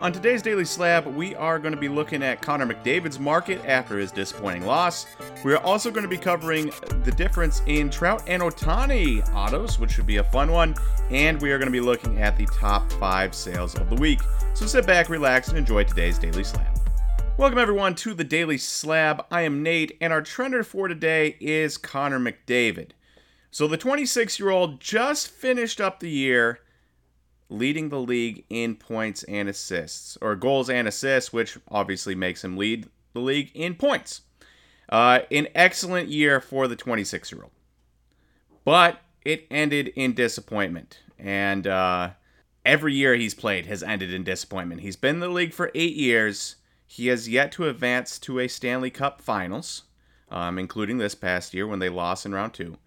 On today's Daily Slab, we are going to be looking at Connor McDavid's market after his disappointing loss. We are also going to be covering the difference in Trout and Ohtani autos, which should be a fun one. And we are going to be looking at the top five sales of the week. So sit back, relax, and enjoy today's Daily Slab. Welcome, everyone, to the Daily Slab. I am Nate, and our trender for today is Connor McDavid. So the 26 year old just finished up the year leading the league in points and assists, or goals and assists, which obviously makes him lead the league in points. Uh, an excellent year for the 26 year old. But it ended in disappointment. And uh, every year he's played has ended in disappointment. He's been in the league for eight years. He has yet to advance to a Stanley Cup finals, um, including this past year when they lost in round two.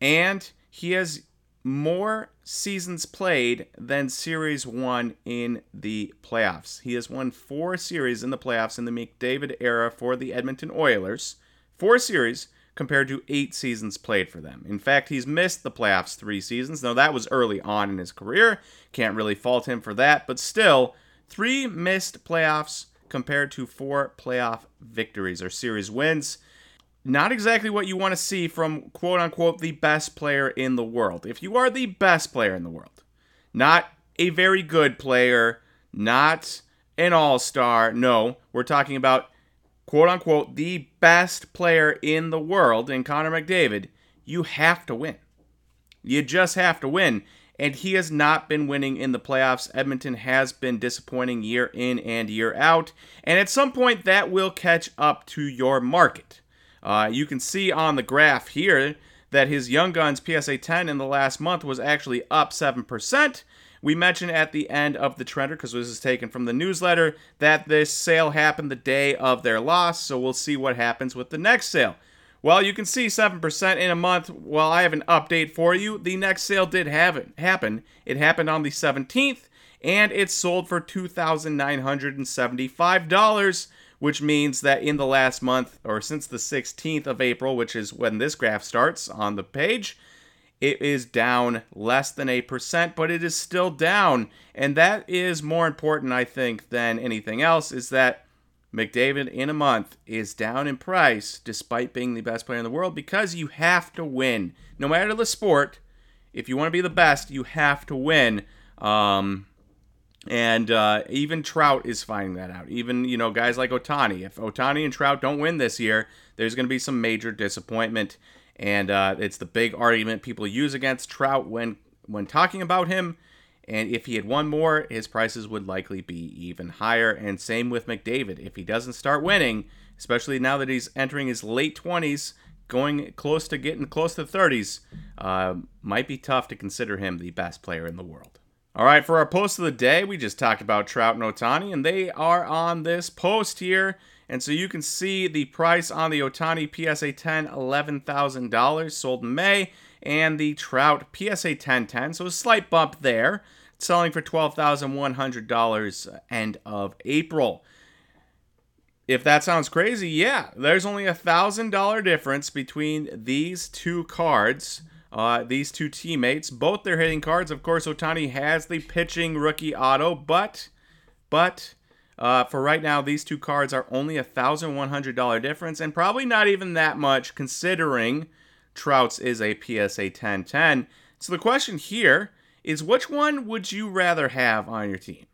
And he has more seasons played than series won in the playoffs. He has won four series in the playoffs in the McDavid era for the Edmonton Oilers. Four series compared to eight seasons played for them. In fact, he's missed the playoffs three seasons. Now, that was early on in his career. Can't really fault him for that, but still, three missed playoffs compared to four playoff victories or series wins not exactly what you want to see from quote unquote the best player in the world. If you are the best player in the world, not a very good player, not an all star, no, we're talking about quote unquote the best player in the world in Connor McDavid, you have to win. You just have to win. And he has not been winning in the playoffs. Edmonton has been disappointing year in and year out. And at some point, that will catch up to your market. Uh, you can see on the graph here that his Young Guns PSA 10 in the last month was actually up 7%. We mentioned at the end of the trender, because this is taken from the newsletter, that this sale happened the day of their loss, so we'll see what happens with the next sale. Well, you can see 7% in a month. Well, I have an update for you. The next sale did have it happen. It happened on the 17th, and it sold for $2,975 which means that in the last month, or since the 16th of April, which is when this graph starts on the page, it is down less than 8%, but it is still down. And that is more important, I think, than anything else, is that McDavid in a month is down in price despite being the best player in the world because you have to win. No matter the sport, if you want to be the best, you have to win. Um, and uh, even Trout is finding that out. Even, you know, guys like Ohtani. If Ohtani and Trout don't win this year, there's going to be some major disappointment. And uh, it's the big argument people use against Trout when, when talking about him. And if he had won more, his prices would likely be even higher. And same with McDavid. If he doesn't start winning, especially now that he's entering his late 20s, going close to getting close to 30s, uh, might be tough to consider him the best player in the world. All right, for our post of the day, we just talked about Trout and Ohtani, and they are on this post here. And so you can see the price on the Ohtani PSA 10, $11,000, sold in May, and the Trout PSA 10 10, so a slight bump there, selling for $12,100 uh, end of April. If that sounds crazy, yeah, there's only a $1,000 difference between these two cards uh, these two teammates, both their hitting cards. Of course, Ohtani has the pitching rookie auto, but but uh, for right now, these two cards are only a thousand one hundred dollar difference, and probably not even that much considering Trout's is a PSA 1010. So the question here is, which one would you rather have on your team?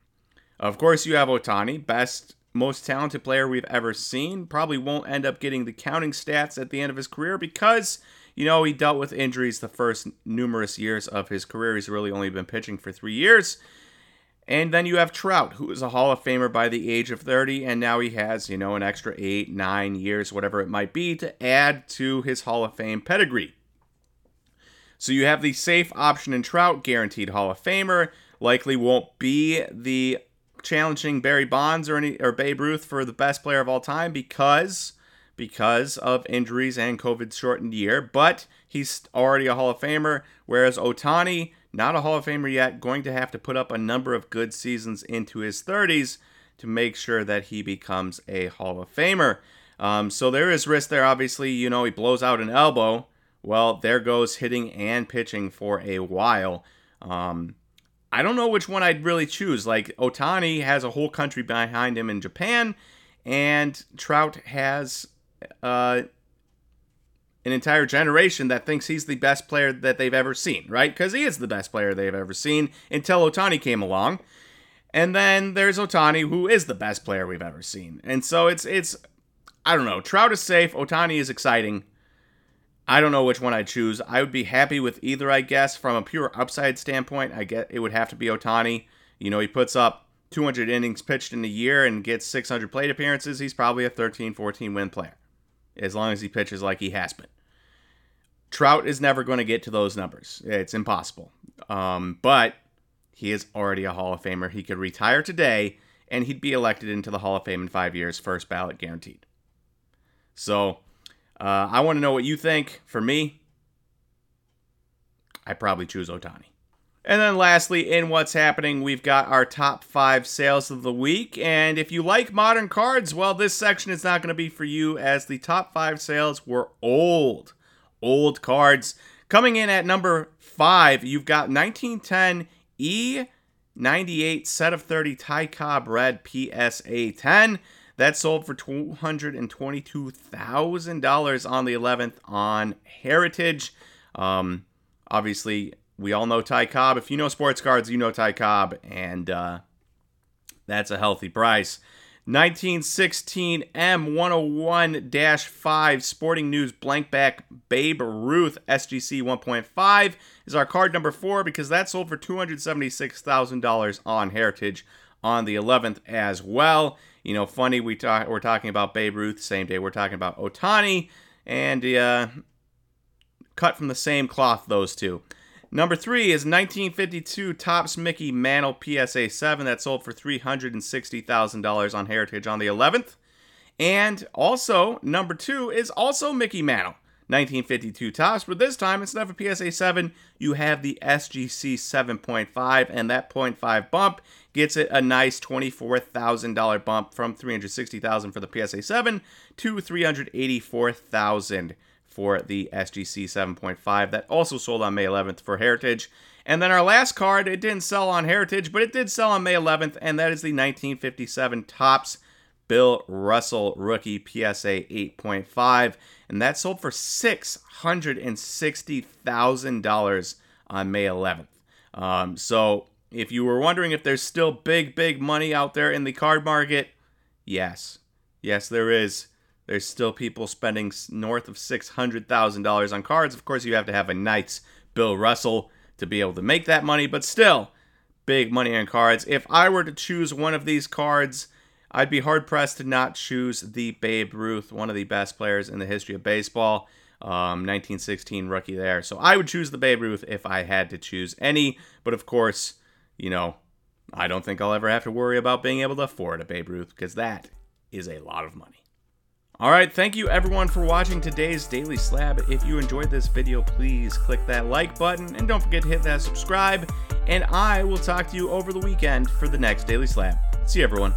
Of course, you have Ohtani, best, most talented player we've ever seen. Probably won't end up getting the counting stats at the end of his career because you know, he dealt with injuries the first numerous years of his career. He's really only been pitching for three years. And then you have Trout, who is a Hall of Famer by the age of 30, and now he has, you know, an extra eight, nine years, whatever it might be, to add to his Hall of Fame pedigree. So you have the safe option in Trout, guaranteed Hall of Famer. Likely won't be the challenging Barry Bonds or any or Babe Ruth for the best player of all time because because of injuries and COVID shortened year, but he's already a Hall of Famer, whereas Ohtani, not a Hall of Famer yet, going to have to put up a number of good seasons into his 30s to make sure that he becomes a Hall of Famer. Um, so there is risk there, obviously. You know, he blows out an elbow. Well, there goes hitting and pitching for a while. Um, I don't know which one I'd really choose. Like Ohtani has a whole country behind him in Japan, and Trout has uh, an entire generation that thinks he's the best player that they've ever seen, right? Because he is the best player they've ever seen until Ohtani came along. And then there's Ohtani, who is the best player we've ever seen. And so it's it's I don't know. Trout is safe. Ohtani is exciting. I don't know which one I'd choose. I would be happy with either, I guess. From a pure upside standpoint, I get it would have to be Ohtani. You know, he puts up 200 innings pitched in a year and gets 600 plate appearances. He's probably a 13, 14 win player, as long as he pitches like he has been. Trout is never going to get to those numbers. It's impossible. Um, but he is already a Hall of Famer. He could retire today and he'd be elected into the Hall of Fame in five years, first ballot guaranteed. So uh, I want to know what you think. For me, I probably choose Ohtani. And then lastly, in what's happening, we've got our top five sales of the week. And if you like modern cards, well, this section is not going to be for you as the top five sales were old, old cards. Coming in at number five, you've got 1910 E98 set of 30 Ty Cobb Red PSA 10. That sold for $222,000 on the 11th on Heritage. Um, obviously, we all know Ty Cobb. If you know sports cards, you know Ty Cobb, and uh, that's a healthy price. 1916 M101 5 Sporting News blank back Babe Ruth SGC 1.5 is our card number four because that sold for $276,000 on Heritage on the 11th as well. You know, funny we talk we're talking about Babe Ruth same day we're talking about Ohtani and uh, cut from the same cloth those two. Number three is 1952 Topps Mickey Mantle PSA 7 that sold for $360,000 on Heritage on the 11th. And also, number two is also Mickey Mantle 1952 Topps, but this time instead of a PSA 7, you have the SGC 7.5, and that 0.5 bump gets it a nice $24,000 bump from $360,000 for the PSA 7 to $384,000 for the SGC 7.5 that also sold on May 11th for Heritage. And then our last card, it didn't sell on Heritage, but it did sell on May 11th, and that is the 1957 Topps Bill Russell rookie PSA 8.5, and that sold for $660,000 on May 11th. Um, so if you were wondering if there's still big, big money out there in the card market, yes. Yes, there is. There's still people spending north of $600,000 on cards. Of course, you have to have a nice Bill Russell to be able to make that money, but still, big money on cards. If I were to choose one of these cards, I'd be hard pressed to not choose the Babe Ruth, one of the best players in the history of baseball. Um, 1916 rookie there. So I would choose the Babe Ruth if I had to choose any. But of course, you know, I don't think I'll ever have to worry about being able to afford a Babe Ruth because that is a lot of money. All right, thank you everyone for watching today's Daily Slab. If you enjoyed this video, please click that like button and don't forget to hit that subscribe. And I will talk to you over the weekend for the next Daily Slab. See you, everyone.